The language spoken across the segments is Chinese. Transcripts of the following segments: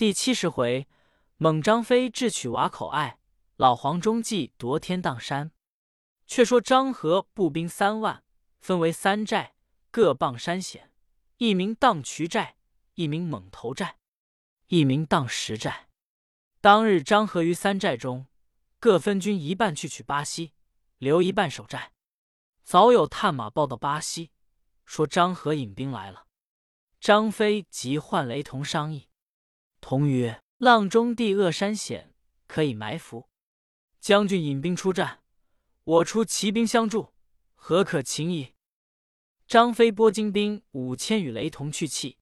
第七十回，猛张飞智取瓦口隘，老黄忠计夺天荡山。却说张合步兵三万，分为三寨，各傍山险。一名荡渠寨，一名猛头寨，一名荡石寨。当日张合于三寨中，各分军一半去取巴西，留一半守寨。早有探马报到巴西，说张合引兵来了。张飞即唤雷同商议。同曰：“浪中地恶山险，可以埋伏。将军引兵出战，我出骑兵相助，何可轻矣？”张飞拨精兵五千与雷同去气，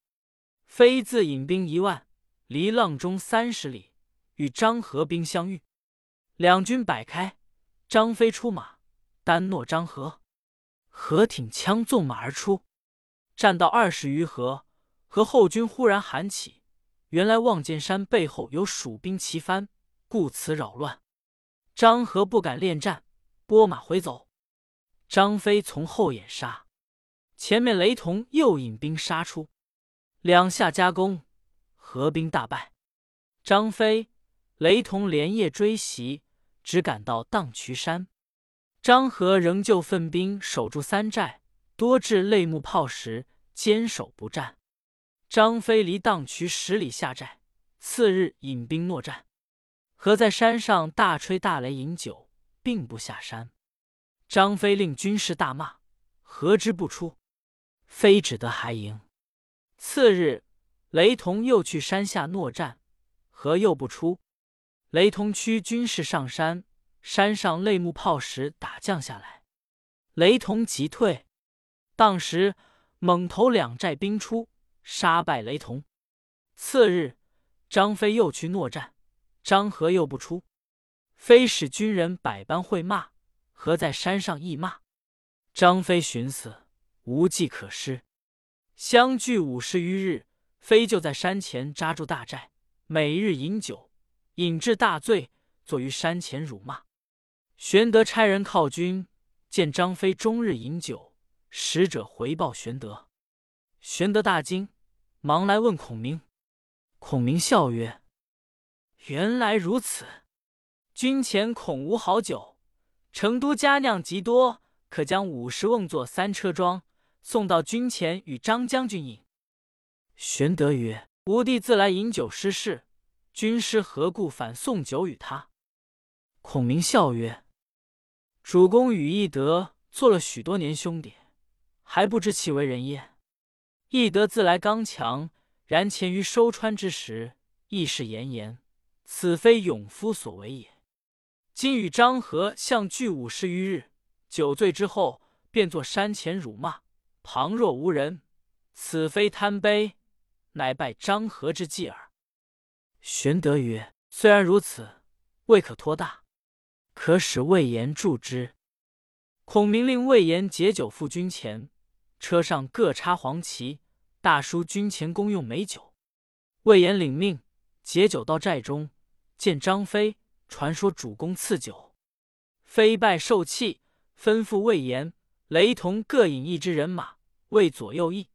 飞自引兵一万，离浪中三十里，与张合兵相遇。两军摆开，张飞出马，单诺张合。合挺枪纵马而出，战到二十余合，合后军忽然喊起。原来望见山背后有蜀兵齐番，故此扰乱。张合不敢恋战，拨马回走。张飞从后掩杀，前面雷同又引兵杀出，两下夹攻，合兵大败。张飞、雷同连夜追袭，只赶到荡渠山。张合仍旧奋兵守住三寨，多掷泪目炮石，坚守不战。张飞离荡渠十里下寨，次日引兵搦战。何在山上大吹大擂饮酒，并不下山。张飞令军士大骂，何之不出？飞只得还营。次日，雷同又去山下搦战，何又不出？雷同驱军士上山，山上擂木炮石打降下来，雷同急退。当时猛头两寨兵出。杀败雷同。次日，张飞又去搦战，张合又不出。飞使军人百般会骂，合在山上亦骂。张飞寻思无计可施，相距五十余日，飞就在山前扎住大寨，每日饮酒，饮至大醉，坐于山前辱骂。玄德差人犒军，见张飞终日饮酒，使者回报玄德，玄德大惊。忙来问孔明，孔明笑曰：“原来如此，军前恐无好酒，成都佳酿极多，可将五十瓮做三车装，送到军前与张将军饮。”玄德曰：“吾弟自来饮酒失事，军师何故反送酒与他？”孔明笑曰：“主公与翼德做了许多年兄弟，还不知其为人耶？”翼德自来刚强，然前于收川之时，亦是炎炎，此非勇夫所为也。今与张合相聚五十余日，酒醉之后，便作山前辱骂，旁若无人，此非贪杯，乃拜张合之计耳。玄德曰：“虽然如此，未可托大，可使魏延助之。”孔明令魏延解酒赴军前。车上各插黄旗，大书军前公用美酒。魏延领命，解酒到寨中，见张飞，传说主公赐酒。飞拜受气，吩咐魏延、雷同各引一支人马，为左右翼。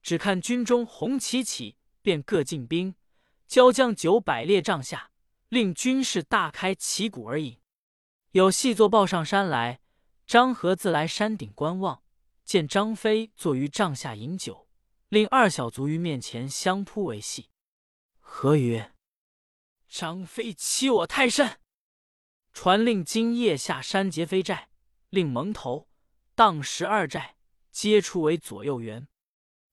只看军中红旗起，便各进兵，交将九百列帐下，令军士大开旗鼓而饮。有细作报上山来，张合自来山顶观望。见张飞坐于帐下饮酒，令二小卒于面前相扑为戏。何曰：“张飞欺我太甚！”传令今夜下山劫飞寨，令蒙头、荡石二寨皆出为左右援。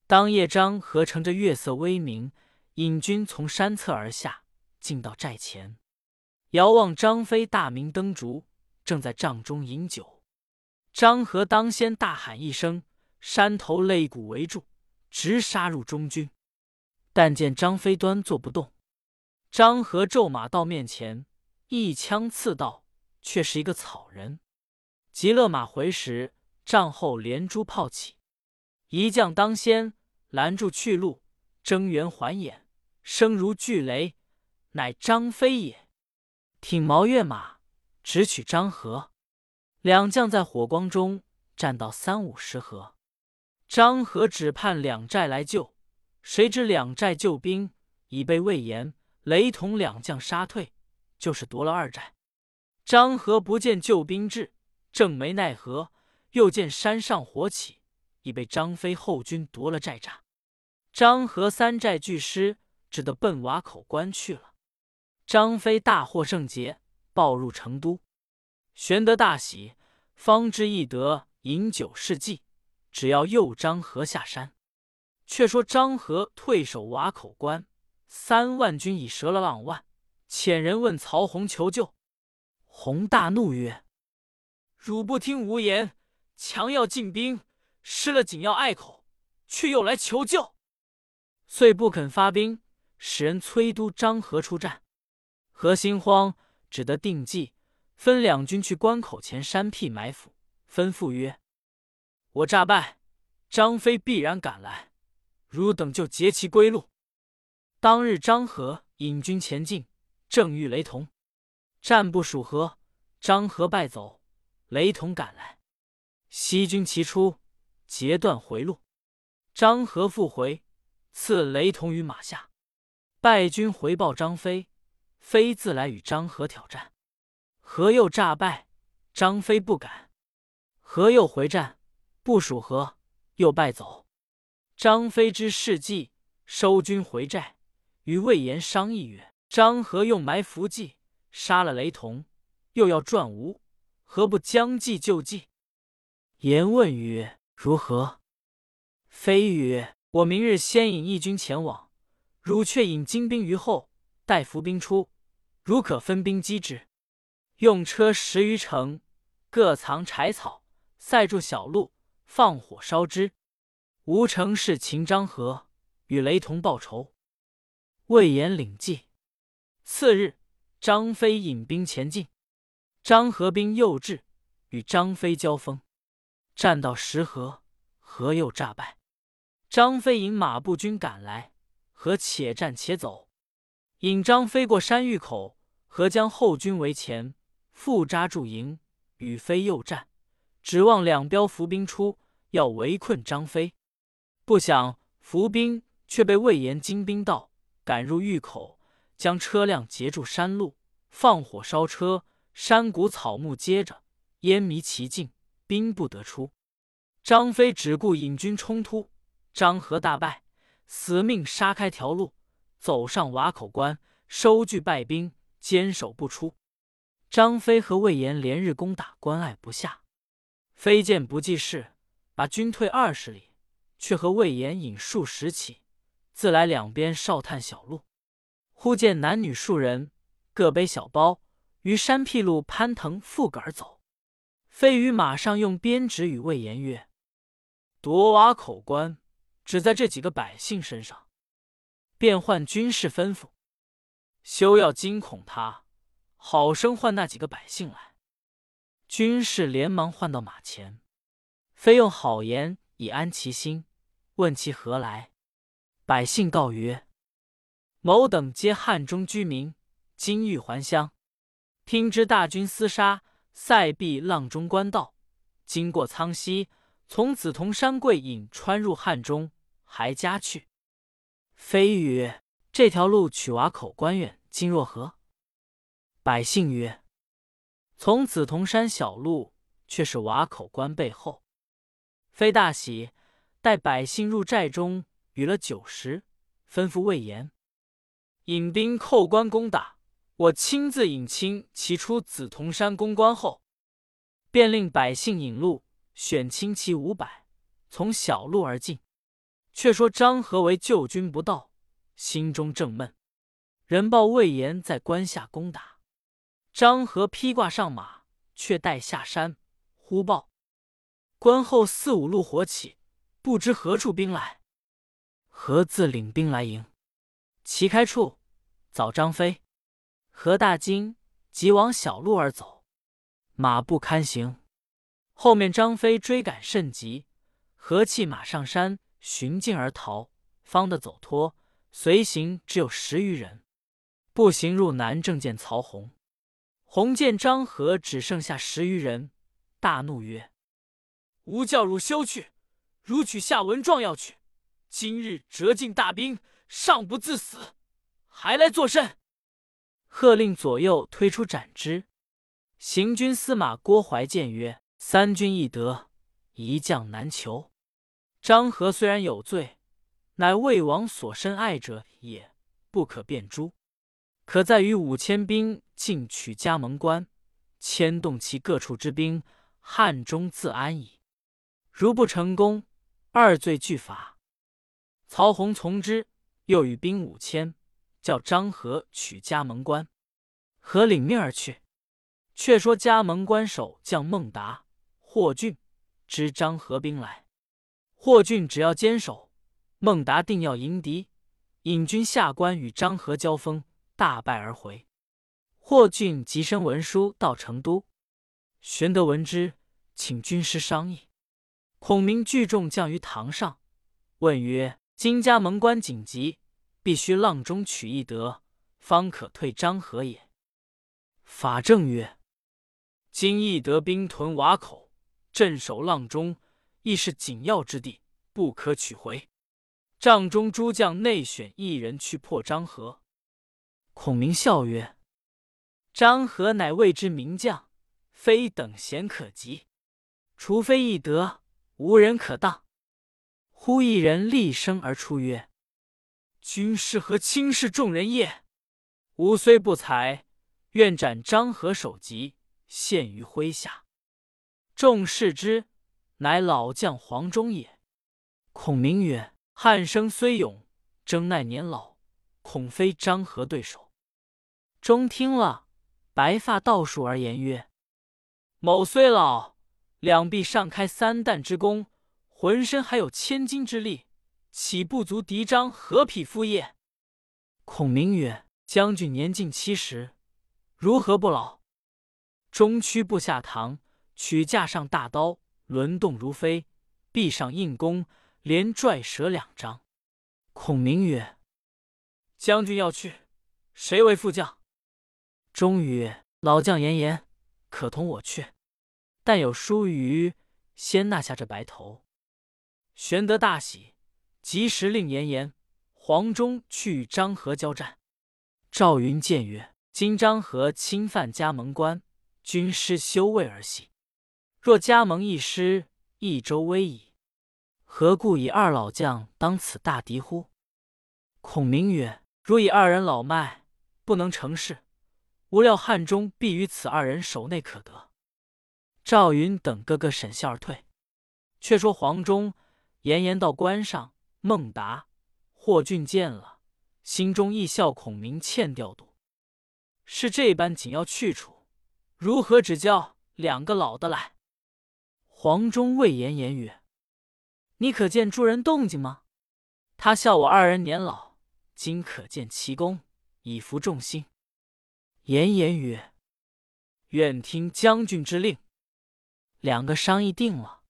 当夜张合乘着月色微明，引军从山侧而下，进到寨前，遥望张飞大明灯烛，正在帐中饮酒。张合当先大喊一声，山头擂鼓围住，直杀入中军。但见张飞端坐不动，张合骤马到面前，一枪刺到，却是一个草人。急勒马回时，帐后连珠炮起，一将当先拦住去路，睁圆环眼，声如巨雷，乃张飞也。挺毛跃马，直取张合。两将在火光中战到三五十合，张合只盼两寨来救，谁知两寨救兵已被魏延、雷同两将杀退，就是夺了二寨。张合不见救兵至，正没奈何，又见山上火起，已被张飞后军夺了寨栅。张合三寨俱失，只得奔瓦口关去了。张飞大获圣捷，报入成都。玄德大喜，方知翼德饮酒试计，只要诱张合下山。却说张合退守瓦口关，三万军已折了浪万，遣人问曹洪求救。洪大怒曰：“汝不听吾言，强要进兵，失了紧要隘口，却又来求救。”遂不肯发兵，使人催督张合出战。何心慌，只得定计，分两军去关口前山僻埋伏，吩咐曰：“我诈败，张飞必然赶来，汝等就截其归路。”当日张合引军前进，正遇雷同，战不数合，张合败走，雷同赶来，西军齐出，截断回路。张合复回。赐雷同于马下，败军回报张飞，飞自来与张合挑战，何又诈败，张飞不敢，何又回战，不属合，又败走。张飞知事计，收军回寨，与魏延商议曰：“张合用埋伏计杀了雷同，又要转吴，何不将计就计？”言问曰：“如何？”飞曰。我明日先引义军前往，汝却引精兵于后，待伏兵出，汝可分兵击之。用车十余乘，各藏柴草，塞住小路，放火烧之。吴城是秦张合，与雷同报仇。魏延领计。次日，张飞引兵前进，张合兵又至，与张飞交锋，战到石河，河又诈败。张飞引马步军赶来，和且战且走。引张飞过山峪口，和将后军围前，复扎驻营，与飞又战，指望两彪伏兵出，要围困张飞。不想伏兵却被魏延精兵到，赶入峪口，将车辆截住山路，放火烧车，山谷草木接着烟迷其境，兵不得出。张飞只顾引军冲突。张合大败，死命杀开条路，走上瓦口关，收聚败兵，坚守不出。张飞和魏延连日攻打关隘不下，飞见不济事，把军退二十里，却和魏延引数十骑，自来两边哨探小路。忽见男女数人，各背小包，于山僻路攀藤附杆走。飞于马上用鞭指与魏延曰：“夺瓦口关。”只在这几个百姓身上，便唤军士吩咐，休要惊恐他，好生唤那几个百姓来。军士连忙唤到马前，非用好言以安其心，问其何来。百姓告曰：“某等皆汉中居民，今欲还乡，听知大军厮杀，塞壁阆中官道，经过苍溪，从梓潼山桂隐穿入汉中。”还家去。飞曰：“这条路取瓦口关远，今若何？”百姓曰：“从梓潼山小路，却是瓦口关背后。”非大喜，待百姓入寨中，与了酒食，吩咐魏延引兵扣关攻打。我亲自引亲骑出梓潼山攻关后，便令百姓引路，选轻骑五百，从小路而进。却说张合为救军不到，心中正闷。人报魏延在关下攻打，张合披挂上马，却待下山。忽报关后四五路火起，不知何处兵来。何自领兵来迎，旗开处早张飞。何大惊，急往小路而走，马不堪行。后面张飞追赶甚急，何弃马上山。寻径而逃，方得走脱。随行只有十余人，步行入南正见曹洪。洪见张合只剩下十余人，大怒曰：“吾教汝休去，汝取下文状要去。今日折尽大兵，尚不自死，还来作甚？”喝令左右推出斩之。行军司马郭淮谏曰：“三军易得，一将难求。张合虽然有罪，乃魏王所深爱者也，不可便诛。可在于五千兵进取加盟关，牵动其各处之兵，汉中自安矣。如不成功，二罪俱罚。”曹洪从之，又与兵五千，叫张合取加盟关。合领命而去。却说加盟关守将孟达、霍峻知张合兵来，霍峻只要坚守，孟达定要迎敌，引军下关与张合交锋，大败而回。霍峻急升文书到成都，玄德闻之，请军师商议。孔明聚众将于堂上，问曰：“今加盟关紧急，必须阆中取义德，方可退张合也。”法正曰。今义得兵屯瓦口，镇守阆中，亦是紧要之地，不可取回。帐中诸将内选一人去破张合。孔明笑曰：“张合乃魏之名将，非等闲可及。除非义德，无人可当。”忽一人厉声而出曰：“军师何轻视众人也？吾虽不才，愿斩张合首级。”献于麾下，众视之，乃老将黄忠也。孔明曰：“汉生虽勇，争奈年老，恐非张合对手。”忠听了，白发倒竖而言曰：“某虽老，两臂尚开三旦之功，浑身还有千斤之力，岂不足敌张合匹夫也？”孔明曰：“将军年近七十，如何不老？”中驱步下堂，取架上大刀，轮动如飞，臂上硬弓，连拽蛇两张。孔明曰：“将军要去，谁为副将？”终于：“老将严颜，可同我去，但有疏虞，先纳下这白头。”玄德大喜，及时令严颜、黄忠去与张合交战。赵云见曰：“今张合侵犯加盟关。”军师休畏而喜，若加盟一师，益州危矣。何故以二老将当此大敌乎？孔明曰：“如以二人老迈，不能成事，无料汉中必于此二人手内可得。”赵云等个个沈笑而退。却说黄忠、严颜到关上，孟达、霍峻见了，心中亦笑孔明欠调度，是这般紧要去处。如何只叫两个老的来？黄忠谓严言曰：“你可见诸人动静吗？”他笑我二人年老，今可见奇功，以服众心。严颜曰：“愿听将军之令。”两个商议定了。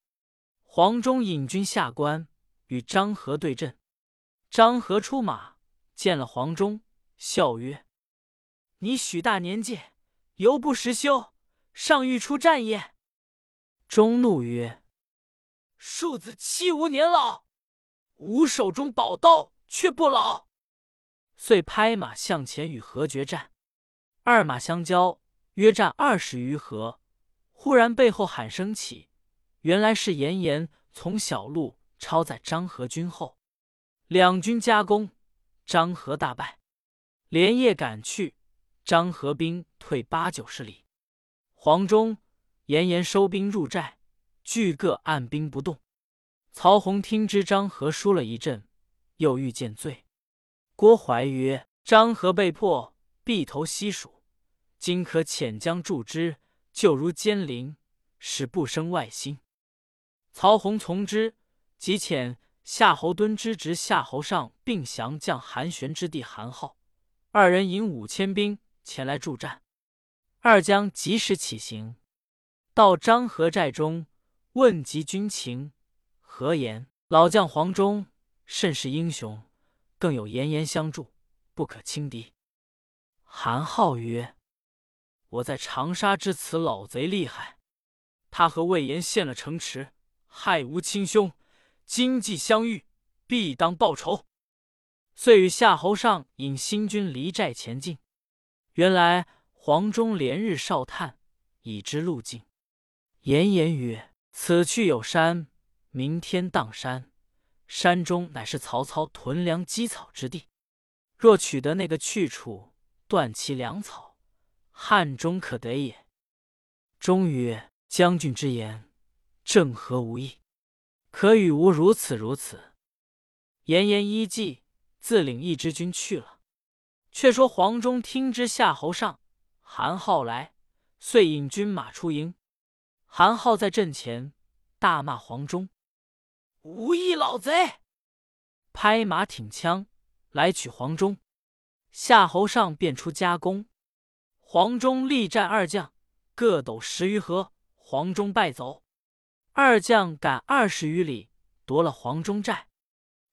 黄忠引军下关，与张合对阵。张合出马，见了黄忠，笑曰：“你许大年纪。”犹不识羞，尚欲出战也。中怒曰：“庶子欺吾年老，吾手中宝刀却不老。”遂拍马向前与何决战。二马相交，约战二十余合。忽然背后喊声起，原来是严颜从小路抄在张合军后，两军夹攻，张合大败，连夜赶去。张合兵退八九十里，黄忠、严颜收兵入寨，俱各按兵不动。曹洪听知张合输了一阵，又欲见罪。郭淮曰：“张合被迫，必投西蜀，今可遣将助之，就如监陵，使不生外心。”曹洪从之，即遣夏侯惇之侄夏侯尚并降将韩玄之弟韩浩，二人引五千兵。前来助战，二将及时起行，到漳河寨中，问及军情。何言？老将黄忠甚是英雄，更有严颜相助，不可轻敌。韩浩曰：“我在长沙知此老贼厉害，他和魏延陷了城池，害吾亲兄，今既相遇，必当报仇。”遂与夏侯尚引新军离寨前进。原来黄忠连日哨探，已知路径。严言曰：“此去有山，明天荡山。山中乃是曹操屯粮积草之地。若取得那个去处，断其粮草，汉中可得也。”终于：“将军之言，正合吾意，可与吾如此如此。”言言依计，自领一支军去了。却说黄忠听知夏侯尚、韩浩来，遂引军马出营。韩浩在阵前大骂黄忠：“无义老贼！”拍马挺枪来取黄忠。夏侯尚便出夹攻，黄忠力战二将，各斗十余合，黄忠败走。二将赶二十余里，夺了黄忠寨。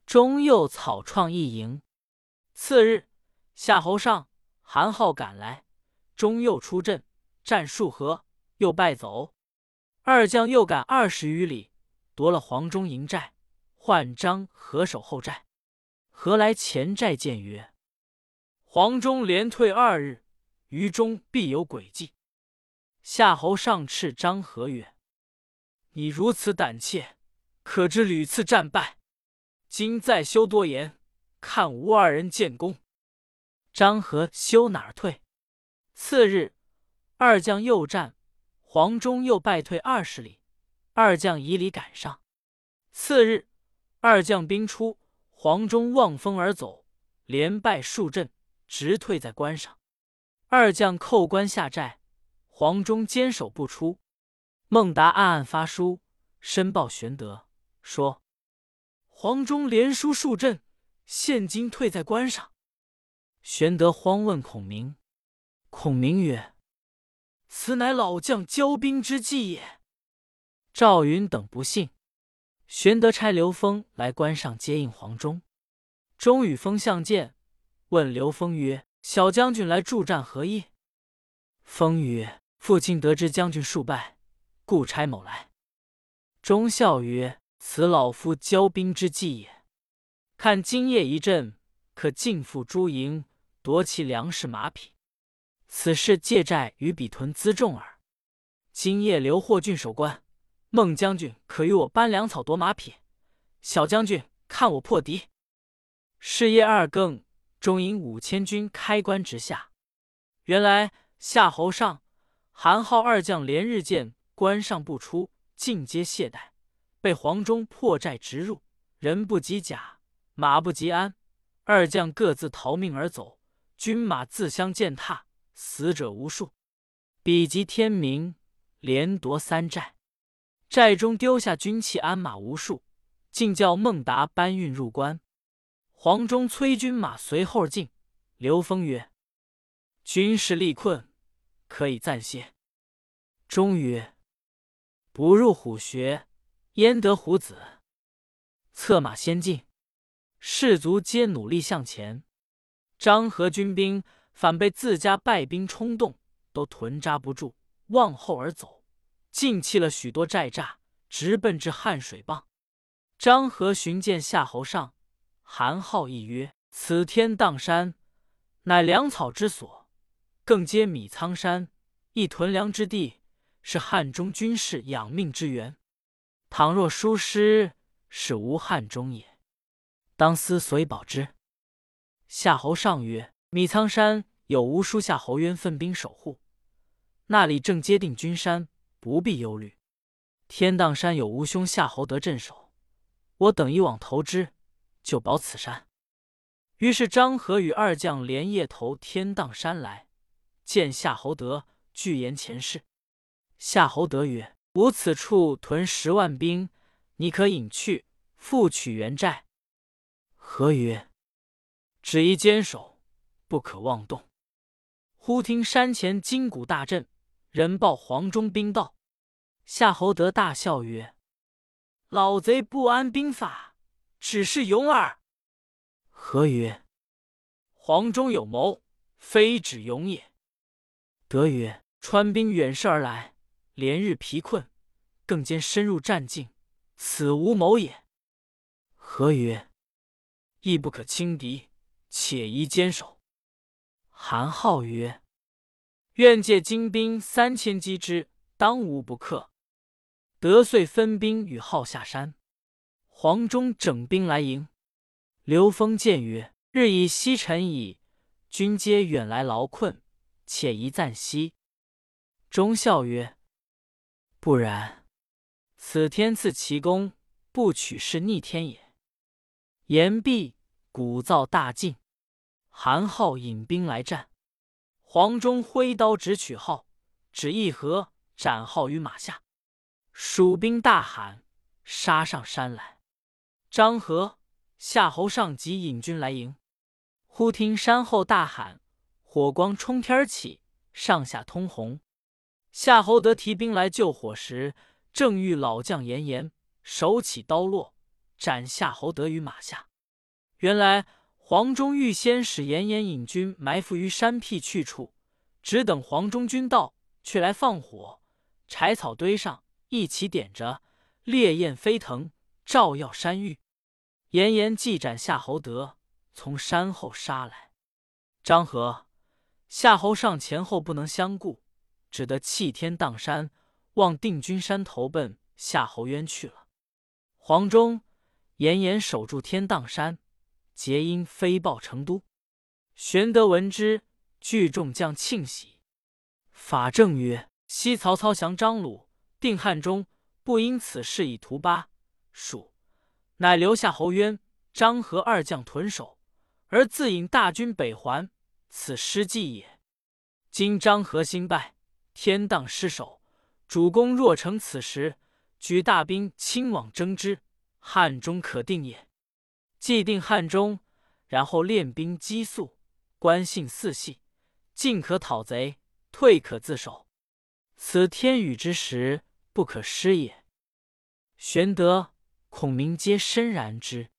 中又草创一营。次日，夏侯尚、韩浩赶来，中又出阵，战数合，又败走。二将又赶二十余里，夺了黄忠营寨，换张合守后寨。何来前寨见曰：“黄忠连退二日，于中必有诡计。”夏侯尚斥张合曰：“你如此胆怯，可知屡次战败？”今再休多言，看吾二人建功。张合休哪儿退？次日，二将又战，黄忠又败退二十里，二将以礼赶上。次日，二将兵出，黄忠望风而走，连败数阵，直退在关上。二将扣关下寨，黄忠坚守不出。孟达暗暗发书申报玄德，说。黄忠连输数阵，现今退在关上。玄德慌问孔明，孔明曰：“此乃老将骄兵之计也。”赵云等不信。玄德差刘封来关上接应黄忠。忠与封相见，问刘封曰：“小将军来助战何意？”封曰：“父亲得知将军数败，故差某来。”忠笑曰。此老夫骄兵之计也。看今夜一阵，可尽复诸营，夺其粮食马匹。此事借债与彼屯辎重耳。今夜留霍郡守关，孟将军可与我搬粮草夺马匹。小将军看我破敌。是夜二更，中营五千军开关直下。原来夏侯尚、韩浩二将连日见关上不出，尽皆懈怠。被黄忠破寨直入，人不及甲，马不及鞍，二将各自逃命而走，军马自相践踏，死者无数。比及天明，连夺三寨，寨中丢下军器鞍马无数，竟叫孟达搬运入关。黄忠催军马随后进。刘封曰：“军士力困，可以暂歇。”忠曰：“不入虎穴。”焉得虎子？策马先进，士卒皆努力向前。张合军兵反被自家败兵冲动，都屯扎不住，望后而走，尽弃了许多寨栅，直奔至汉水傍。张合寻见夏侯尚、韩浩，一曰：“此天荡山，乃粮草之所，更皆米仓山，一屯粮之地，是汉中军士养命之源。”倘若疏失，是无汉中也。当思所以保之。夏侯尚曰：“米仓山有吴叔夏侯渊分兵守护，那里正接定军山，不必忧虑。天荡山有吴兄夏侯德镇守，我等一网投之，就保此山。”于是张合与二将连夜投天荡山来，见夏侯德，具言前事。夏侯德曰。吾此处屯十万兵，你可引去，复取原寨。何曰：“只宜坚守，不可妄动。”忽听山前金鼓大震，人报黄忠兵到。夏侯德大笑曰：“老贼不安兵法，只是勇耳。”何曰：“黄忠有谋，非止勇也。”德曰：“川兵远涉而来。”连日疲困，更兼深入战境，此无谋也。何曰：亦不可轻敌，且宜坚守。”韩浩曰：“愿借精兵三千击之，当无不克。”得遂分兵与号下山。黄忠整兵来迎。刘封见曰：“日已西沉矣，军皆远来劳困，且宜暂息。”忠笑曰：“不然，此天赐奇功，不取是逆天也。”言毕，鼓噪大进。韩浩引兵来战，黄忠挥刀直取号，只一合，斩号于马下。蜀兵大喊，杀上山来。张合、夏侯尚急引军来迎，忽听山后大喊，火光冲天起，上下通红。夏侯德提兵来救火时，正遇老将严颜，手起刀落，斩夏侯德于马下。原来黄忠预先使严颜引军埋伏于山僻去处，只等黄忠军到，却来放火，柴草堆上。一起点着，烈焰飞腾，照耀山域。严颜既斩夏侯德，从山后杀来。张合、夏侯尚前后不能相顾，只得弃天荡山，望定军山投奔夏侯渊去了。黄忠、严颜守住天荡山，结因飞报成都。玄德闻之，聚众将庆喜。法正曰：“昔曹操降张鲁。”定汉中，不因此事以图巴蜀，乃留下侯渊、张合二将屯守，而自引大军北还，此失计也。今张合新败，天荡失守，主公若乘此时，举大兵亲往征之，汉中可定也。既定汉中，然后练兵积速，关信四系，进可讨贼，退可自守，此天雨之时。不可失也。玄德、孔明皆深然之，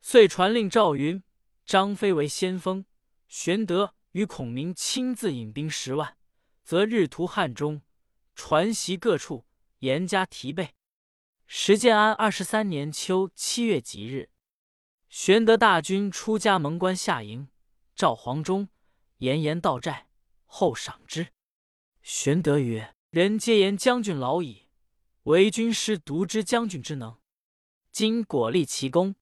遂传令赵云、张飞为先锋，玄德与孔明亲自引兵十万，则日图汉中，传檄各处，严加提备。时建安二十三年秋七月吉日，玄德大军出家门关下营，赵黄忠、严颜到寨，后赏之。玄德曰：“人皆言将军老矣。”唯军师独知将军之能，今果立奇功。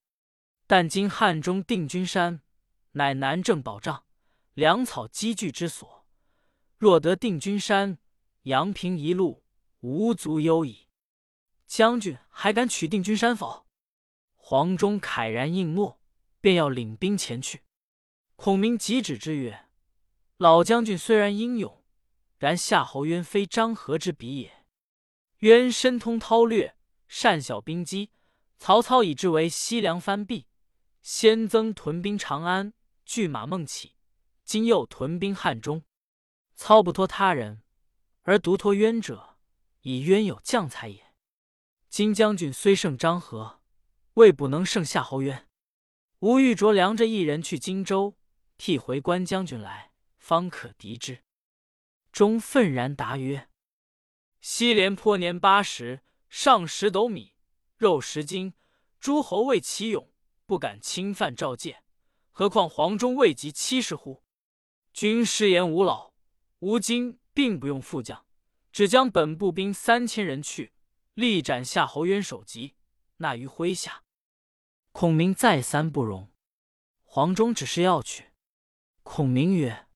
但今汉中定军山，乃南郑保障、粮草积聚之所。若得定军山，阳平一路无足忧矣。将军还敢取定军山否？黄忠慨然应诺，便要领兵前去。孔明急止之曰：“老将军虽然英勇，然夏侯渊非张合之比也。”渊深通韬略，善晓兵机。曹操以之为西凉藩壁，先增屯兵长安，拒马孟起。今又屯兵汉中。操不托他人，而独托渊者，以渊有将才也。今将军虽胜张合，未不能胜夏侯渊。吾欲着梁这一人去荆州，替回关将军来，方可敌之。钟愤然答曰。西连颇年八十，上十斗米，肉十斤。诸侯为其勇，不敢侵犯赵界，何况黄忠未及七十乎？君失言无老，吾今并不用副将，只将本部兵三千人去，力斩夏侯渊首级，纳于麾下。孔明再三不容，黄忠只是要去。孔明曰：“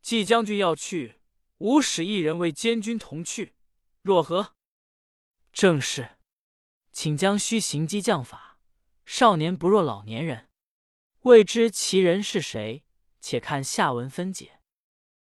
季将军要去。”吾使一人为监军同去，若何？正是，请将虚行激将法。少年不若老年人，未知其人是谁，且看下文分解。